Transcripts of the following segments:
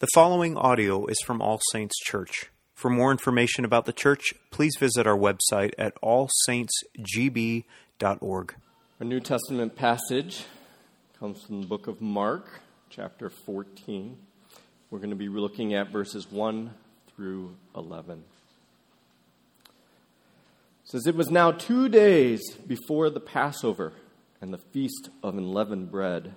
The following audio is from All Saints Church. For more information about the church, please visit our website at allsaintsgb.org. Our New Testament passage comes from the book of Mark, chapter 14. We're going to be looking at verses 1 through 11. It says, It was now two days before the Passover and the feast of unleavened bread.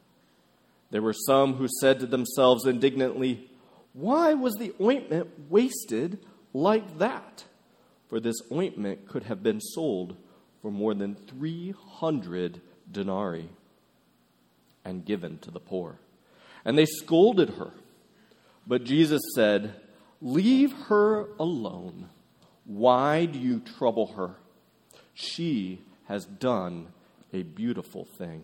There were some who said to themselves indignantly, Why was the ointment wasted like that? For this ointment could have been sold for more than 300 denarii and given to the poor. And they scolded her. But Jesus said, Leave her alone. Why do you trouble her? She has done a beautiful thing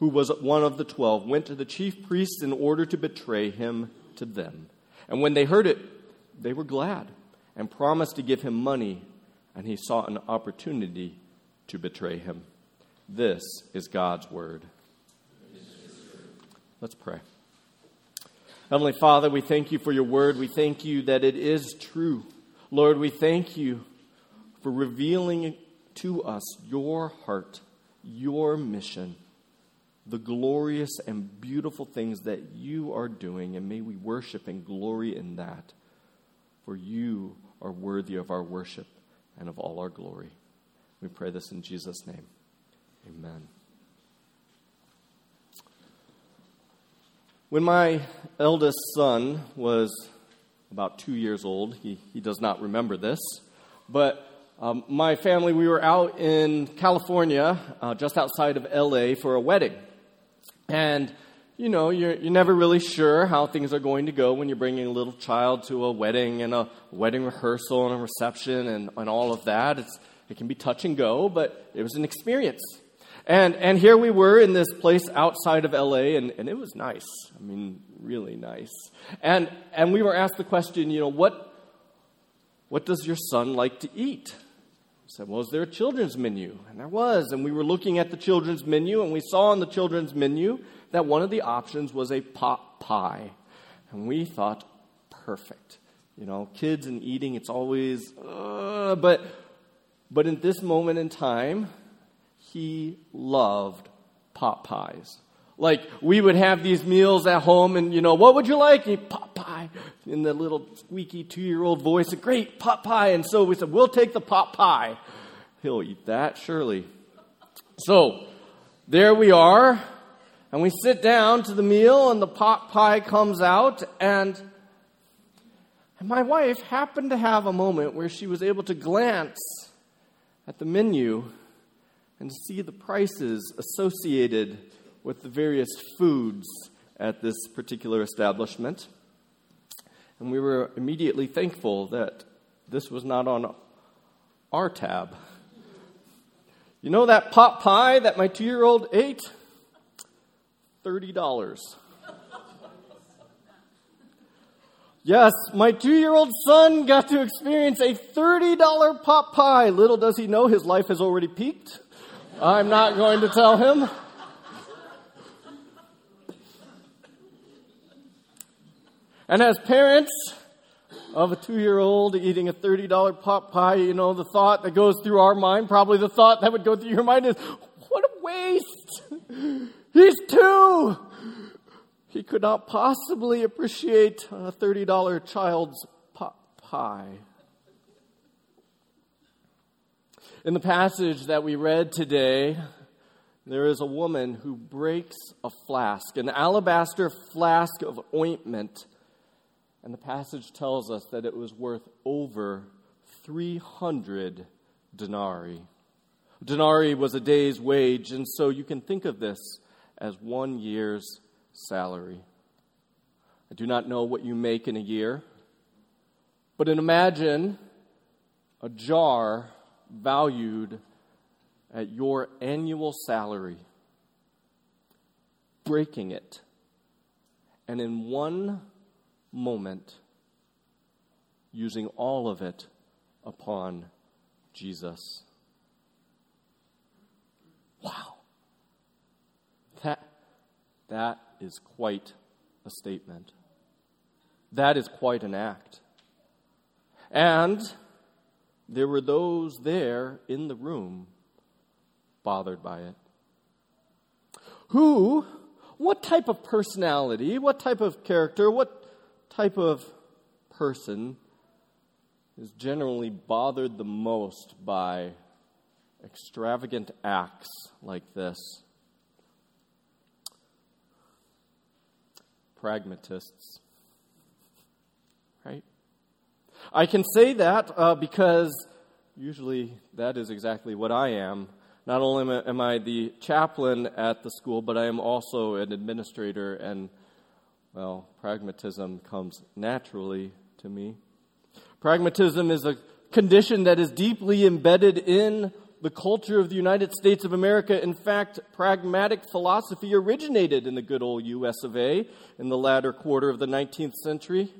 who was one of the twelve, went to the chief priests in order to betray him to them. And when they heard it, they were glad and promised to give him money, and he sought an opportunity to betray him. This is God's word. Let's pray. Heavenly Father, we thank you for your word. We thank you that it is true. Lord, we thank you for revealing to us your heart, your mission, the glorious and beautiful things that you are doing, and may we worship and glory in that. For you are worthy of our worship and of all our glory. We pray this in Jesus' name. Amen. When my eldest son was about two years old, he, he does not remember this, but um, my family, we were out in California, uh, just outside of LA, for a wedding. And, you know, you're, you're never really sure how things are going to go when you're bringing a little child to a wedding and a wedding rehearsal and a reception and, and all of that. It's, it can be touch and go, but it was an experience. And, and here we were in this place outside of LA, and, and it was nice. I mean, really nice. And, and we were asked the question, you know, what, what does your son like to eat? Said, Well, is there a children's menu? And there was. And we were looking at the children's menu, and we saw on the children's menu that one of the options was a pot pie. And we thought, perfect. You know, kids and eating, it's always, uh, but, but in this moment in time, he loved pot pies. Like, we would have these meals at home, and, you know, what would you like? And pot pie. In the little squeaky two year old voice, a great pot pie. And so we said, we'll take the pot pie. He'll eat that, surely. So, there we are. And we sit down to the meal, and the pot pie comes out, and, and my wife happened to have a moment where she was able to glance at the menu and see the prices associated with the various foods at this particular establishment. And we were immediately thankful that this was not on our tab. You know that pot pie that my two year old ate? $30. Yes, my two year old son got to experience a $30 pot pie. Little does he know his life has already peaked. I'm not going to tell him. And as parents of a two year old eating a $30 pot pie, you know, the thought that goes through our mind, probably the thought that would go through your mind is, what a waste! He's two! he could not possibly appreciate a $30 child's pot pie. In the passage that we read today, there is a woman who breaks a flask, an alabaster flask of ointment. And the passage tells us that it was worth over 300 denarii. Denarii was a day's wage, and so you can think of this as one year's salary. I do not know what you make in a year, but imagine a jar valued at your annual salary, breaking it, and in one moment, using all of it upon Jesus. Wow. That, that is quite a statement. That is quite an act. And there were those there in the room bothered by it. Who, what type of personality, what type of character, what type of person is generally bothered the most by extravagant acts like this? Pragmatists. Right? I can say that uh, because usually that is exactly what I am. Not only am I, the chaplain at the school, but I am also an administrator, and, well, pragmatism comes naturally to me. Pragmatism is a condition that is deeply embedded in the culture of the United States of America. In fact, pragmatic philosophy originated in the good old US of A in the latter quarter of the 19th century.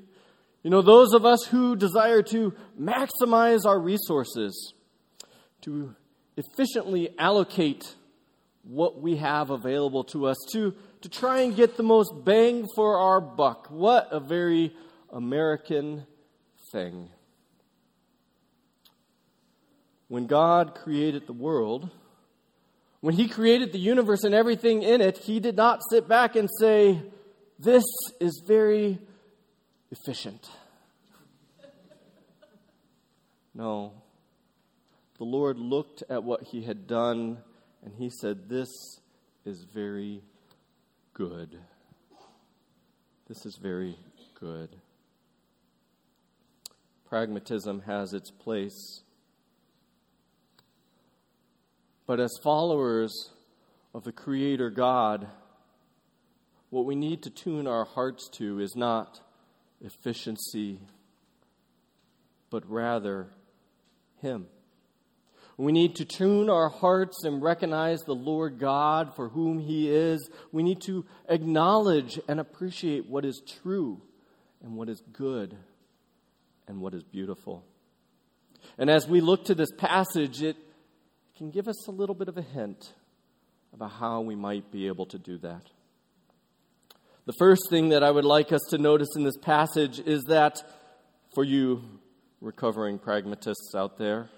You know, those of us who desire to maximize our resources, to efficiently allocate what we have available to us, to, to try and get the most bang for our buck. What a very American thing. When God created the world, when He created the universe and everything in it, He did not sit back and say, This is very efficient. No. The Lord looked at what he had done and he said, This is very good. This is very good. Pragmatism has its place. But as followers of the Creator God, what we need to tune our hearts to is not efficiency, but rather Him. We need to tune our hearts and recognize the Lord God for whom He is. We need to acknowledge and appreciate what is true and what is good and what is beautiful. And as we look to this passage, it can give us a little bit of a hint about how we might be able to do that. The first thing that I would like us to notice in this passage is that for you recovering pragmatists out there,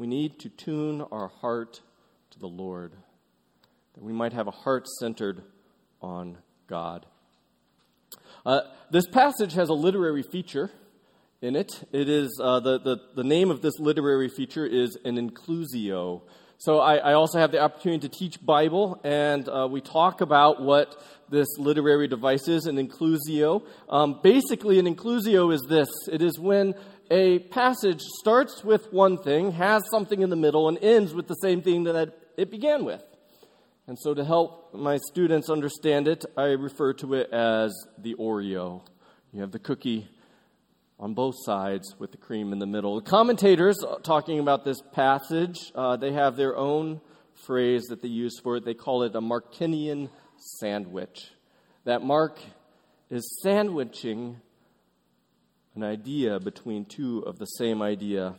we need to tune our heart to the Lord, that we might have a heart centered on God. Uh, this passage has a literary feature in it. It is uh, the, the, the name of this literary feature is an inclusio. So I, I, also have the opportunity to teach Bible, and uh, we talk about what this literary device is, an inclusio. Um, basically, an inclusio is this it is when a passage starts with one thing, has something in the middle, and ends with the same thing that it began with. And so, to help my students understand it, I refer to it as the Oreo. You have the cookie on both sides with the cream in the middle. The commentators talking about this passage, uh, they have their own phrase that they use for it. They call it a Markinian sandwich. That Mark is sandwiching an idea between two of the same idea.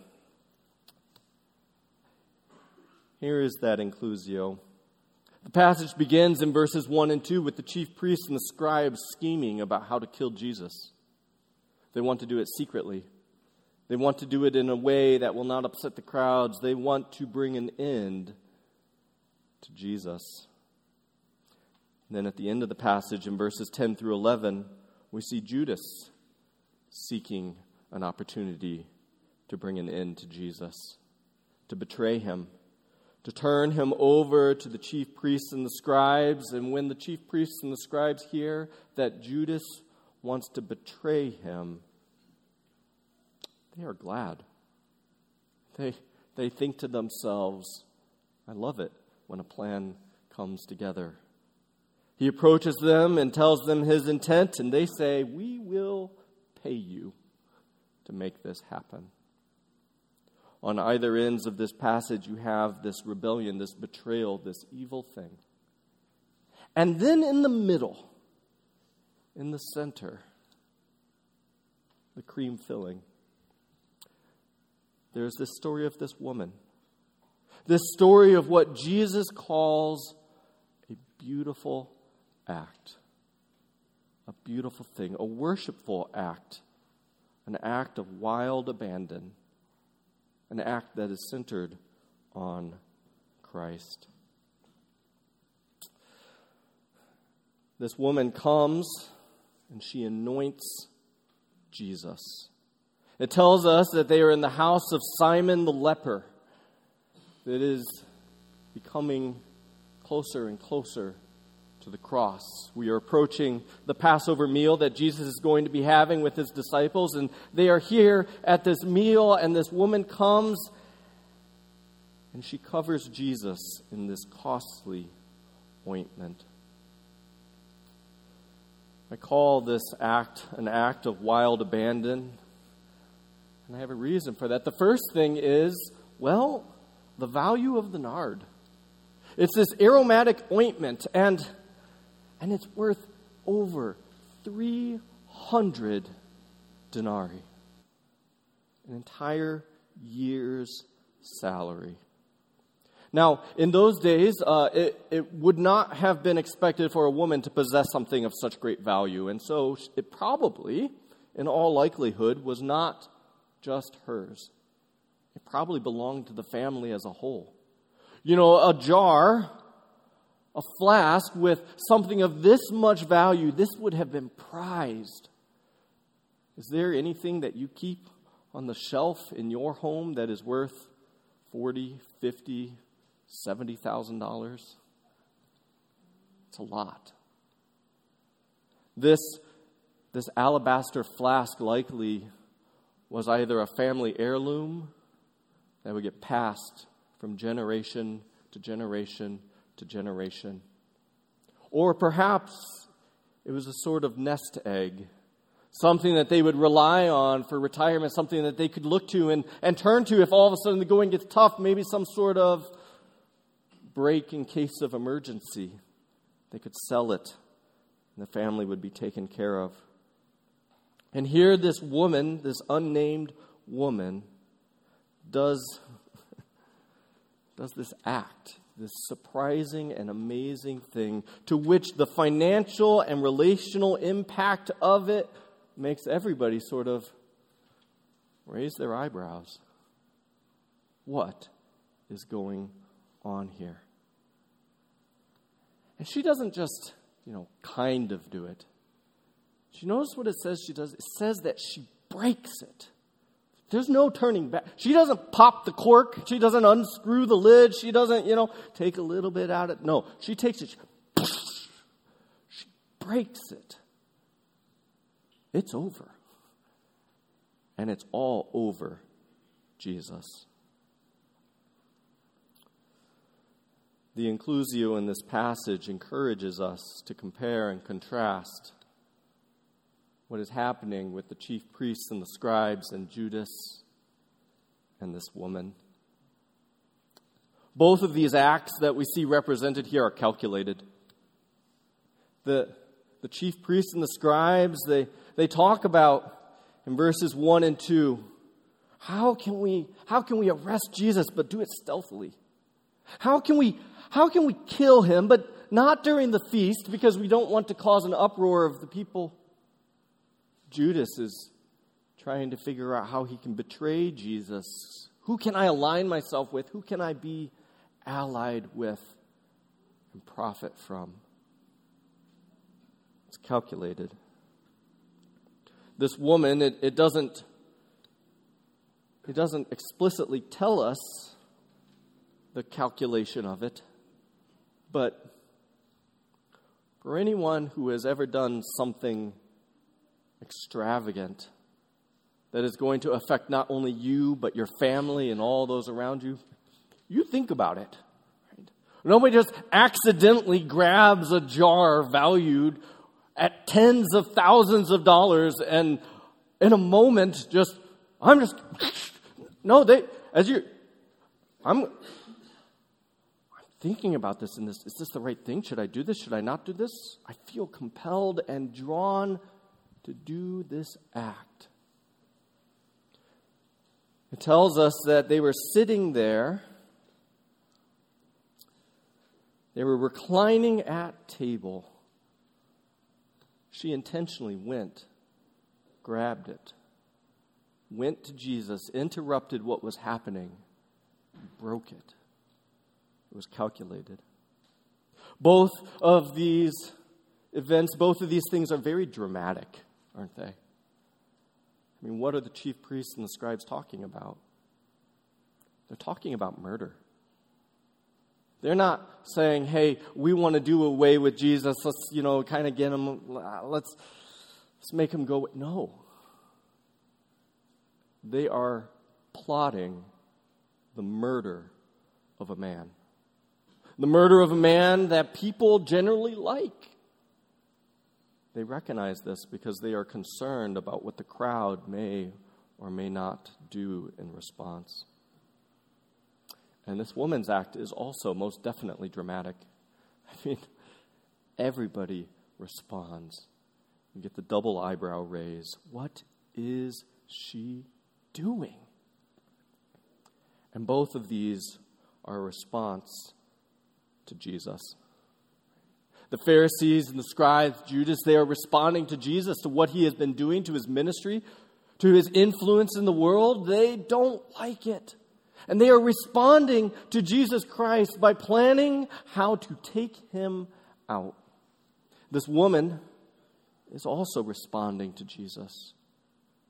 Here is that inclusio. The passage begins in verses 1 and 2 with the chief priests and the scribes scheming about how to kill Jesus. They want to do it secretly. They want to do it in a way that will not upset the crowds. They want to bring an end to Jesus. And then at the end of the passage, in verses 10 through 11, we see Judas seeking an opportunity to bring an end to Jesus, to betray him, to turn him over to the chief priests and the scribes. And when the chief priests and the scribes hear that Judas wants to betray him, they are glad. They, they think to themselves, I love it when a plan comes together. He approaches them and tells them his intent, and they say, We will pay you to make this happen. On either ends of this passage, you have this rebellion, this betrayal, this evil thing. And then in the middle, in the center, the cream filling, there's this story of this woman. This story of what Jesus calls a beautiful act. A beautiful thing, a worshipful act, an act of wild abandon, an act that is centered on Christ. This woman comes and she anoints Jesus. It tells us that they are in the house of Simon the leper. That is becoming closer and closer to the cross. We are approaching the Passover meal that Jesus is going to be having with his disciples, and they are here at this meal, and this woman comes and she covers Jesus in this costly ointment. I call this act an act of wild abandon and I have a reason for that. The first thing is, well, the value of the nard. It's this aromatic ointment, and, and it's worth over 300 denarii, an entire year's salary. Now, in those days, uh, it, it would not have been expected for a woman to possess something of such great value, and so it probably, in all likelihood, was not just hers. It probably belonged to the family as a whole. You know, a jar, a flask with something of this much value, this would have been prized. Is there anything that you keep on the shelf in your home that is worth forty, fifty, seventy thousand dollars? It's a lot. This this alabaster flask likely was either a family heirloom that would get passed from generation to generation to generation. Or perhaps it was a sort of nest egg, something that they would rely on for retirement, something that they could look to and, and turn to if all of a sudden the going gets tough, maybe some sort of break in case of emergency. They could sell it and the family would be taken care of. And here, this woman, this unnamed woman, does, does this act, this surprising and amazing thing, to which the financial and relational impact of it makes everybody sort of raise their eyebrows. What is going on here? And she doesn't just, you know, kind of do it. She knows what it says she does? It says that she breaks it. There's no turning back. She doesn't pop the cork. She doesn't unscrew the lid. She doesn't, you know, take a little bit out of it. No, she takes it. She, she breaks it. It's over. And it's all over Jesus. The inclusio in this passage encourages us to compare and contrast what is happening with the chief priests and the scribes and Judas and this woman. Both of these acts that we see represented here are calculated. The, the chief priests and the scribes, they, they talk about in verses 1 and 2 how can we how can we arrest Jesus but do it stealthily? How can we how can we kill him but not during the feast because we don't want to cause an uproar of the people Judas is trying to figure out how he can betray Jesus. Who can I align myself with? Who can I be allied with and profit from? It's calculated. This woman, it, it doesn't it doesn't explicitly tell us the calculation of it, but for anyone who has ever done something extravagant that is going to affect not only you, but your family and all those around you, you think about it. Right? Nobody just accidentally grabs a jar valued at tens of thousands of dollars and in a moment just, I'm just, no, they, as you, I'm, I'm thinking about this and this, is this the right thing? Should I do this? Should I not do this? I feel compelled and drawn to do this act. It tells us that they were sitting there, they were reclining at table. She intentionally went, grabbed it, went to Jesus, interrupted what was happening, broke it. It was calculated. Both of these events, both of these things are very dramatic, aren't they? I mean, what are the chief priests and the scribes talking about? They're talking about murder. They're not saying, hey, we want to do away with Jesus. Let's, you know, kind of get him, let's, let's make him go. No. They are plotting the murder of a man. The murder of a man that people generally like. They recognize this because they are concerned about what the crowd may or may not do in response. And this woman's act is also most definitely dramatic. I mean, everybody responds. You get the double eyebrow raise. What is she doing? And both of these are a response to Jesus. The Pharisees and the scribes, Judas, they are responding to Jesus, to what he has been doing, to his ministry, to his influence in the world. They don't like it. And they are responding to Jesus Christ by planning how to take him out. This woman is also responding to Jesus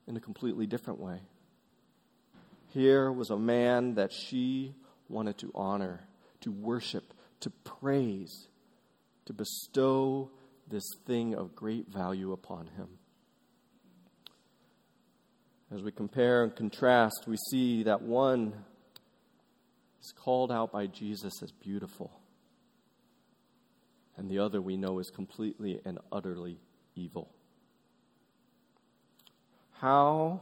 in a completely different way. Here was a man that she wanted to honor, to worship, to praise to bestow this thing of great value upon him. As we compare and contrast, we see that one is called out by Jesus as beautiful, and the other we know is completely and utterly evil. How,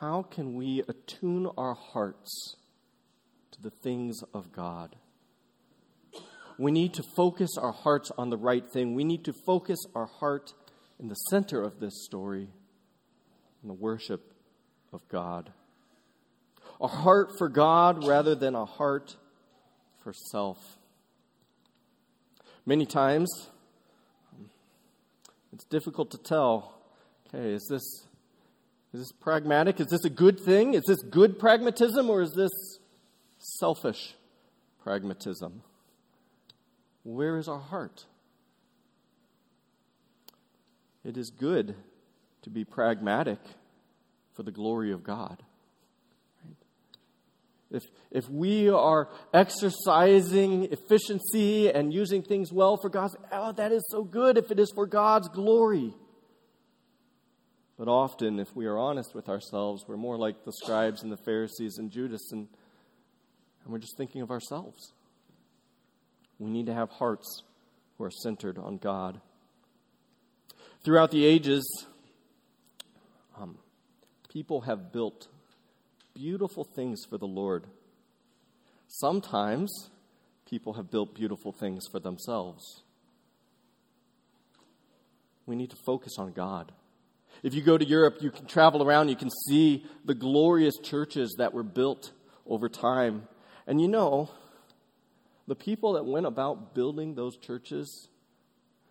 how can we attune our hearts to the things of God? We need to focus our hearts on the right thing. We need to focus our heart in the center of this story, in the worship of God. A heart for God rather than a heart for self. Many times, um, it's difficult to tell okay, is this, is this pragmatic? Is this a good thing? Is this good pragmatism or is this selfish pragmatism? Where is our heart? It is good to be pragmatic for the glory of God. If, if we are exercising efficiency and using things well for God's, oh, that is so good if it is for God's glory. But often, if we are honest with ourselves, we're more like the scribes and the Pharisees and Judas, and, and we're just thinking of ourselves. We need to have hearts who are centered on God. Throughout the ages, um, people have built beautiful things for the Lord. Sometimes people have built beautiful things for themselves. We need to focus on God. If you go to Europe, you can travel around, you can see the glorious churches that were built over time. And you know, the people that went about building those churches,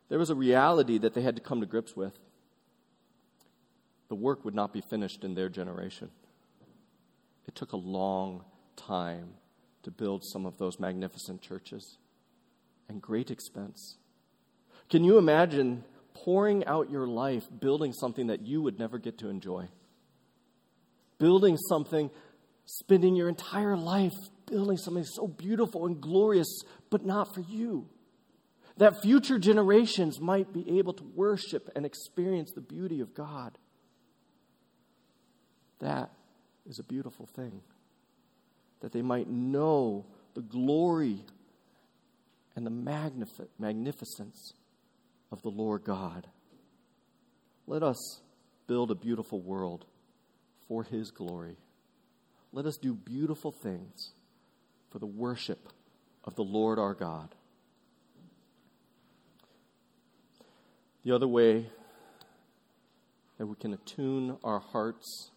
there was a reality that they had to come to grips with. The work would not be finished in their generation. It took a long time to build some of those magnificent churches and great expense. Can you imagine pouring out your life building something that you would never get to enjoy? Building something, spending your entire life building something so beautiful and glorious, but not for you. That future generations might be able to worship and experience the beauty of God. That is a beautiful thing. That they might know the glory and the magnific- magnificence of the Lord God. Let us build a beautiful world for His glory. Let us do beautiful things for the worship of the Lord our God. The other way that we can attune our hearts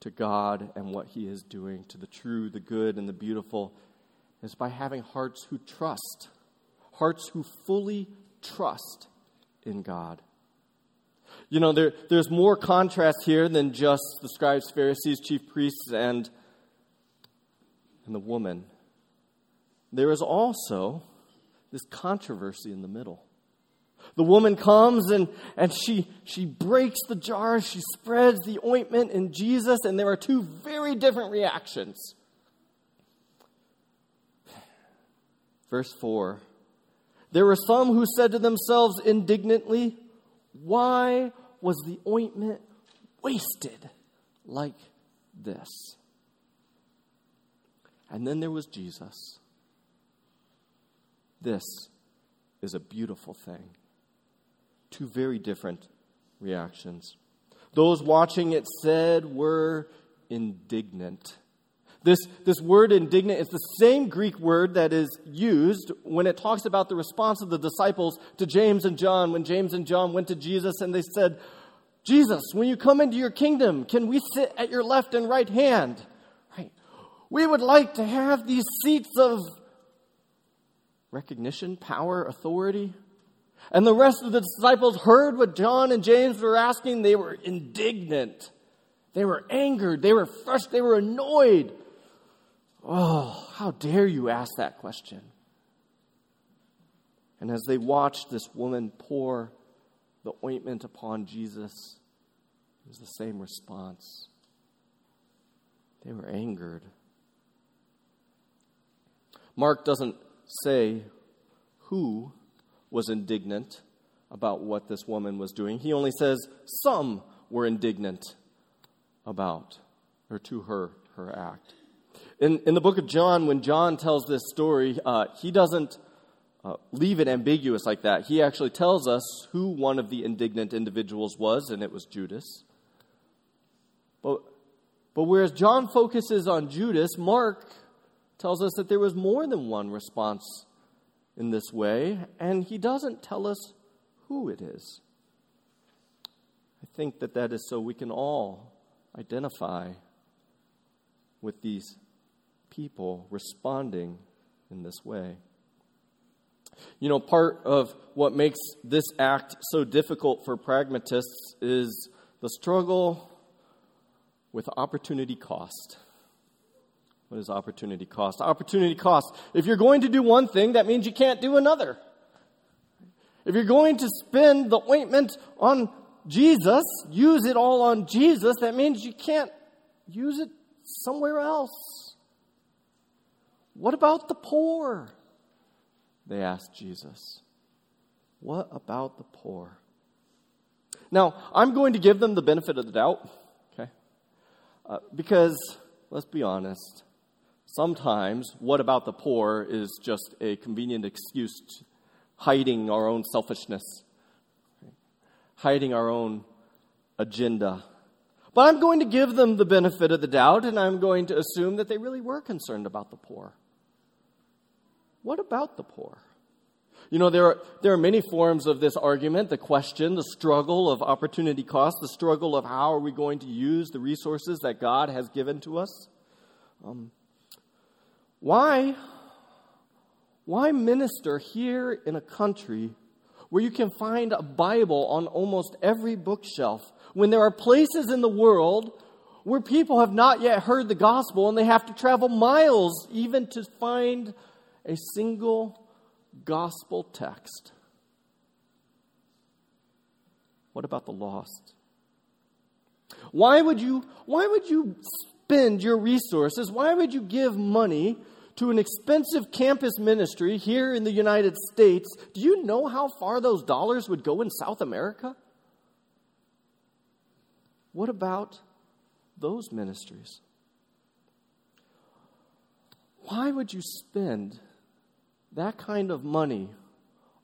to God and what He is doing, to the true, the good, and the beautiful, is by having hearts who trust, hearts who fully trust in God. You know, there, there's more contrast here than just the scribes, Pharisees, chief priests, and, and the woman. There is also this controversy in the middle. The woman comes and, and she, she breaks the jar, she spreads the ointment in Jesus, and there are two very different reactions. Verse 4 There were some who said to themselves indignantly, Why was the ointment wasted like this? And then there was Jesus. This is a beautiful thing two very different reactions. Those watching it said were indignant. This, this word indignant is the same Greek word that is used when it talks about the response of the disciples to James and John. When James and John went to Jesus and they said, Jesus, when you come into your kingdom, can we sit at your left and right hand? Right. We would like to have these seats of recognition, power, authority. And the rest of the disciples heard what John and James were asking. They were indignant. They were angered. They were frustrated. They were annoyed. Oh, how dare you ask that question? And as they watched this woman pour the ointment upon Jesus, it was the same response. They were angered. Mark doesn't say who was indignant about what this woman was doing. He only says some were indignant about or to her her act. In, in the book of John, when John tells this story, uh, he doesn't uh, leave it ambiguous like that. He actually tells us who one of the indignant individuals was, and it was Judas. But, but whereas John focuses on Judas, Mark tells us that there was more than one response in this way, and he doesn't tell us who it is. I think that that is so we can all identify with these people responding in this way. You know, part of what makes this act so difficult for pragmatists is the struggle with opportunity cost. What is opportunity cost? Opportunity cost. If you're going to do one thing, that means you can't do another. If you're going to spend the ointment on Jesus, use it all on Jesus, that means you can't use it somewhere else. What about the poor? They asked Jesus. What about the poor? Now, I'm going to give them the benefit of the doubt, okay? Uh, because, let's be honest, Sometimes, what about the poor is just a convenient excuse to hiding our own selfishness, hiding our own agenda. But I'm going to give them the benefit of the doubt, and I'm going to assume that they really were concerned about the poor. What about the poor? You know, there are, there are many forms of this argument the question, the struggle of opportunity cost, the struggle of how are we going to use the resources that God has given to us. Um, why, why minister here in a country where you can find a Bible on almost every bookshelf when there are places in the world where people have not yet heard the gospel and they have to travel miles even to find a single gospel text? What about the lost? Why would you, why would you spend your resources? Why would you give money to an expensive campus ministry here in the United States? Do you know how far those dollars would go in South America? What about those ministries? Why would you spend that kind of money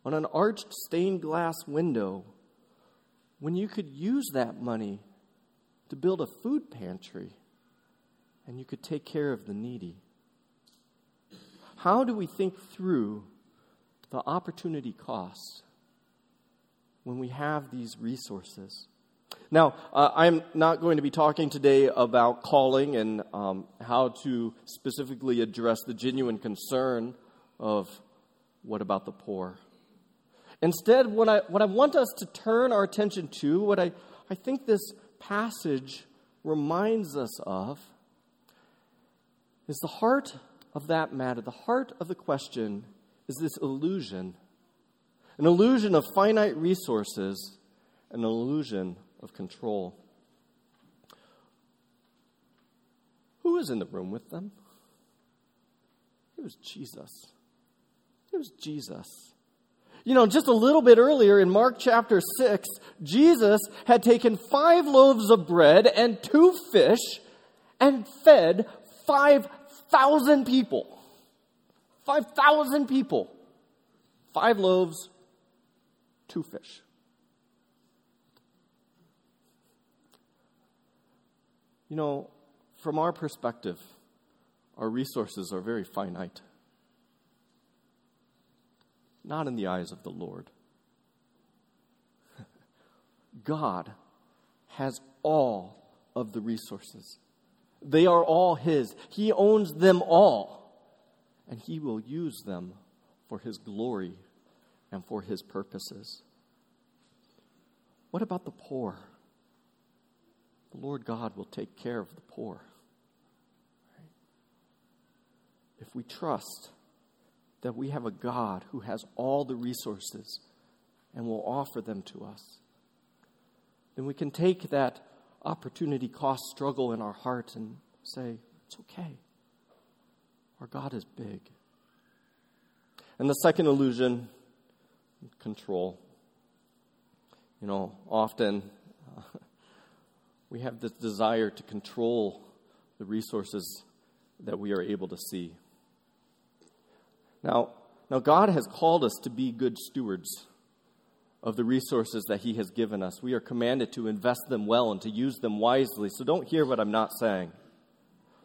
on an arched stained glass window when you could use that money to build a food pantry and you could take care of the needy? How do we think through the opportunity cost when we have these resources? Now, uh, I'm not going to be talking today about calling and um, how to specifically address the genuine concern of what about the poor. Instead, what I, what I want us to turn our attention to, what I, I think this passage reminds us of, is the heart of that matter. The heart of the question is this illusion an illusion of finite resources, an illusion of control. Who was in the room with them? It was Jesus. It was Jesus. You know, just a little bit earlier in Mark chapter 6, Jesus had taken five loaves of bread and two fish and fed 5,000 people. 5,000 people. Five loaves, two fish. You know, from our perspective, our resources are very finite. Not in the eyes of the Lord. God has all of the resources. They are all His. He owns them all. And He will use them for His glory and for His purposes. What about the poor? the Lord God will take care of the poor. If we trust that we have a God who has all the resources and will offer them to us, then we can take that opportunity cost struggle in our heart and say, it's okay. Our God is big. And the second illusion, control. You know, often uh, we have this desire to control the resources that we are able to see. Now, now God has called us to be good stewards of the resources that He has given us. We are commanded to invest them well and to use them wisely. So don't hear what I'm not saying.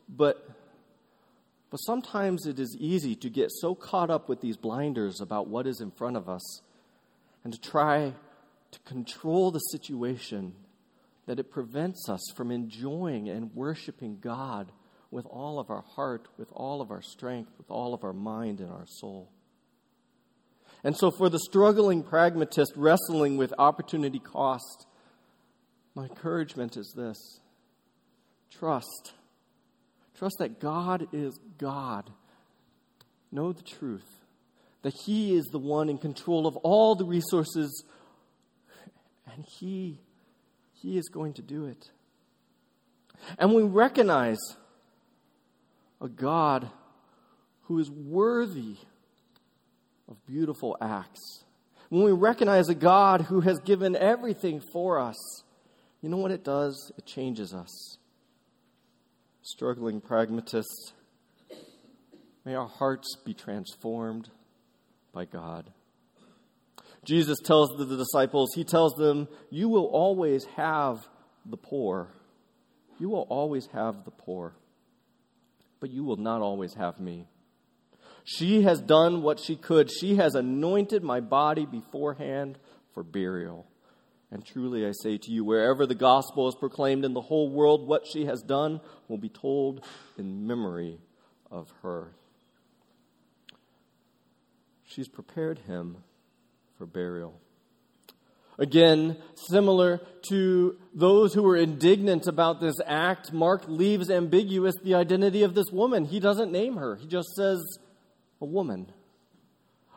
But but sometimes it is easy to get so caught up with these blinders about what is in front of us and to try to control the situation that it prevents us from enjoying and worshiping God with all of our heart, with all of our strength, with all of our mind and our soul. And so, for the struggling pragmatist wrestling with opportunity cost, my encouragement is this trust. Trust that God is God. Know the truth, that He is the one in control of all the resources, and He he is going to do it. And we recognize a God who is worthy of beautiful acts. When we recognize a God who has given everything for us, you know what it does? It changes us. Struggling pragmatists, may our hearts be transformed by God. Jesus tells the disciples, He tells them, You will always have the poor. You will always have the poor, but you will not always have me. She has done what she could. She has anointed my body beforehand for burial. And truly I say to you, wherever the gospel is proclaimed in the whole world, what she has done will be told in memory of her. She's prepared him for burial. Again, similar to those who were indignant about this act, Mark leaves ambiguous the identity of this woman. He doesn't name her, he just says, a woman.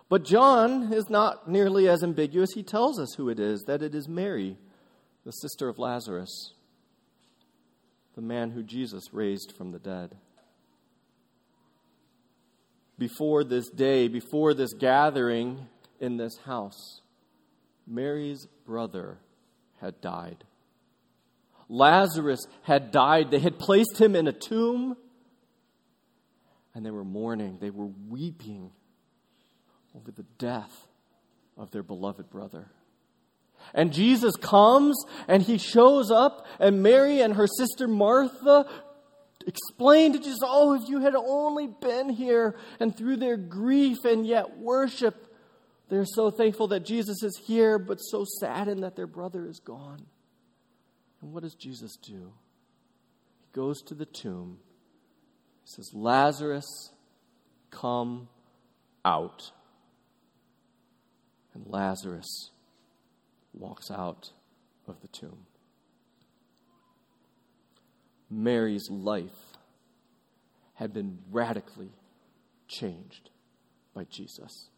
But John is not nearly as ambiguous. He tells us who it is that it is Mary, the sister of Lazarus, the man who Jesus raised from the dead. Before this day, before this gathering in this house, Mary's brother had died. Lazarus had died. They had placed him in a tomb, and they were mourning. They were weeping over the death of their beloved brother. And Jesus comes and he shows up, and Mary and her sister Martha explain to Jesus, Oh, if you had only been here, and through their grief and yet worship, they're so thankful that Jesus is here, but so saddened that their brother is gone. And what does Jesus do? He goes to the tomb. Says, Lazarus, come out. And Lazarus walks out of the tomb. Mary's life had been radically changed by Jesus.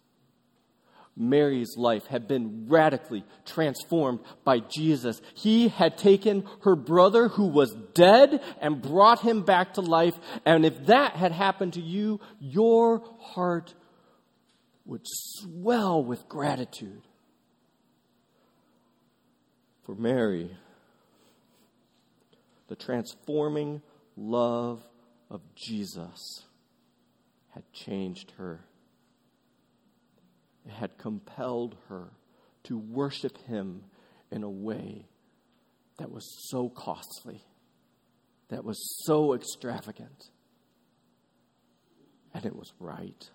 Mary's life had been radically transformed by Jesus. He had taken her brother who was dead and brought him back to life. And if that had happened to you, your heart would swell with gratitude for Mary, the transforming love of Jesus had changed her. Had compelled her to worship him in a way that was so costly, that was so extravagant, and it was right.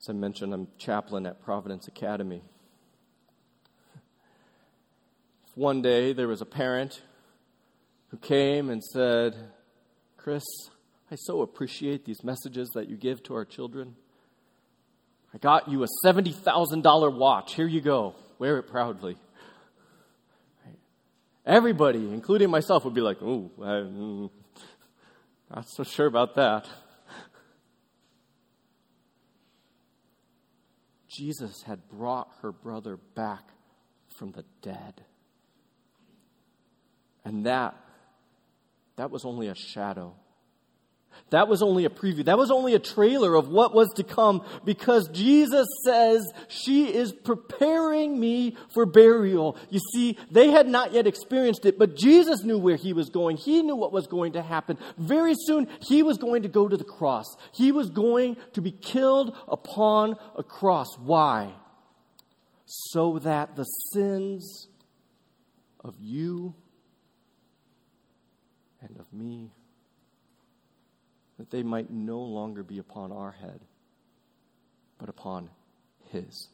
As I mentioned, I'm chaplain at Providence Academy. One day there was a parent who came and said, Chris, I so appreciate these messages that you give to our children. I got you a $70,000 watch. Here you go. Wear it proudly. Everybody, including myself, would be like, oh, I'm mm, not so sure about that. Jesus had brought her brother back from the dead. And that, that was only a shadow that was only a preview. That was only a trailer of what was to come because Jesus says, She is preparing me for burial. You see, they had not yet experienced it, but Jesus knew where he was going. He knew what was going to happen. Very soon, he was going to go to the cross. He was going to be killed upon a cross. Why? So that the sins of you and of me that they might no longer be upon our head, but upon His.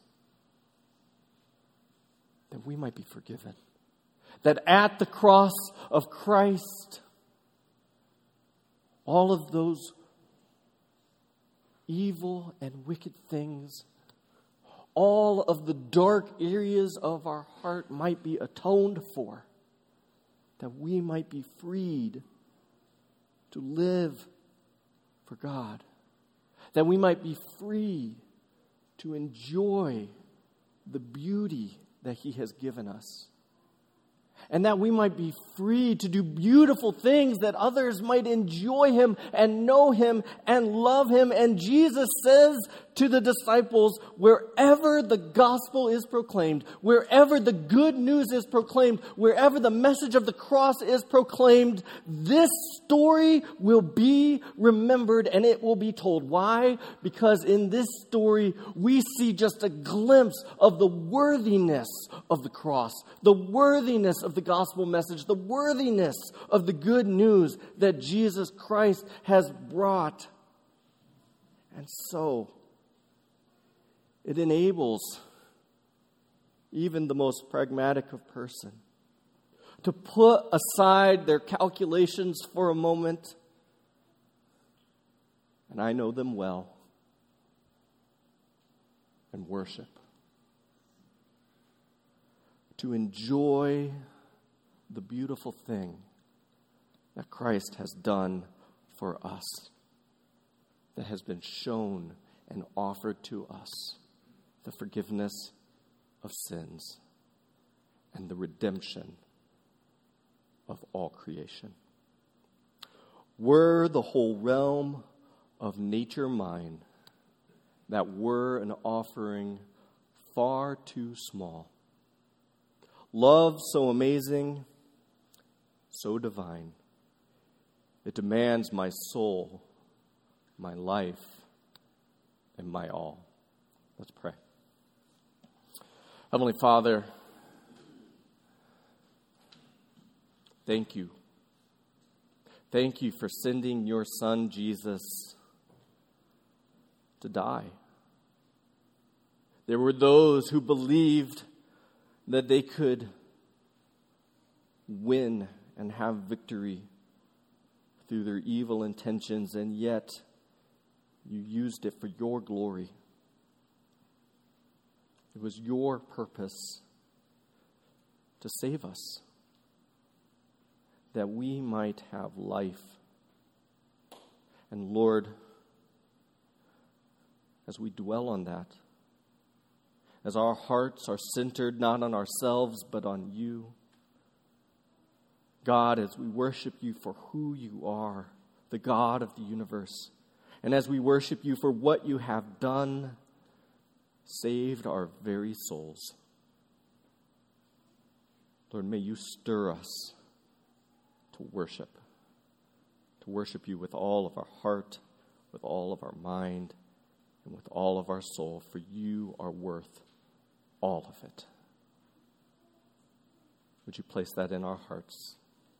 That we might be forgiven. That at the cross of Christ, all of those evil and wicked things, all of the dark areas of our heart might be atoned for, that we might be freed to live for God, that we might be free to enjoy the beauty that He has given us and that we might be free to do beautiful things that others might enjoy him and know him and love him. And Jesus says to the disciples, wherever the gospel is proclaimed, wherever the good news is proclaimed, wherever the message of the cross is proclaimed, this story will be remembered and it will be told. Why? Because in this story, we see just a glimpse of the worthiness of the cross, the worthiness of the gospel message, the worthiness of the good news that Jesus Christ has brought. And so, it enables even the most pragmatic of person to put aside their calculations for a moment. And I know them well. And worship. To enjoy the beautiful thing that Christ has done for us, that has been shown and offered to us the forgiveness of sins and the redemption of all creation. Were the whole realm of nature mine, that were an offering far too small. Love so amazing, so divine, it demands my soul, my life, and my all. Let's pray. Heavenly Father, thank you. Thank you for sending your Son, Jesus, to die. There were those who believed that they could win and have victory through their evil intentions, and yet you used it for your glory. It was your purpose to save us, that we might have life. And Lord, as we dwell on that, as our hearts are centered not on ourselves but on you, God, as we worship you for who you are, the God of the universe, and as we worship you for what you have done, saved our very souls. Lord, may you stir us to worship, to worship you with all of our heart, with all of our mind, and with all of our soul, for you are worth all of it. Would you place that in our hearts?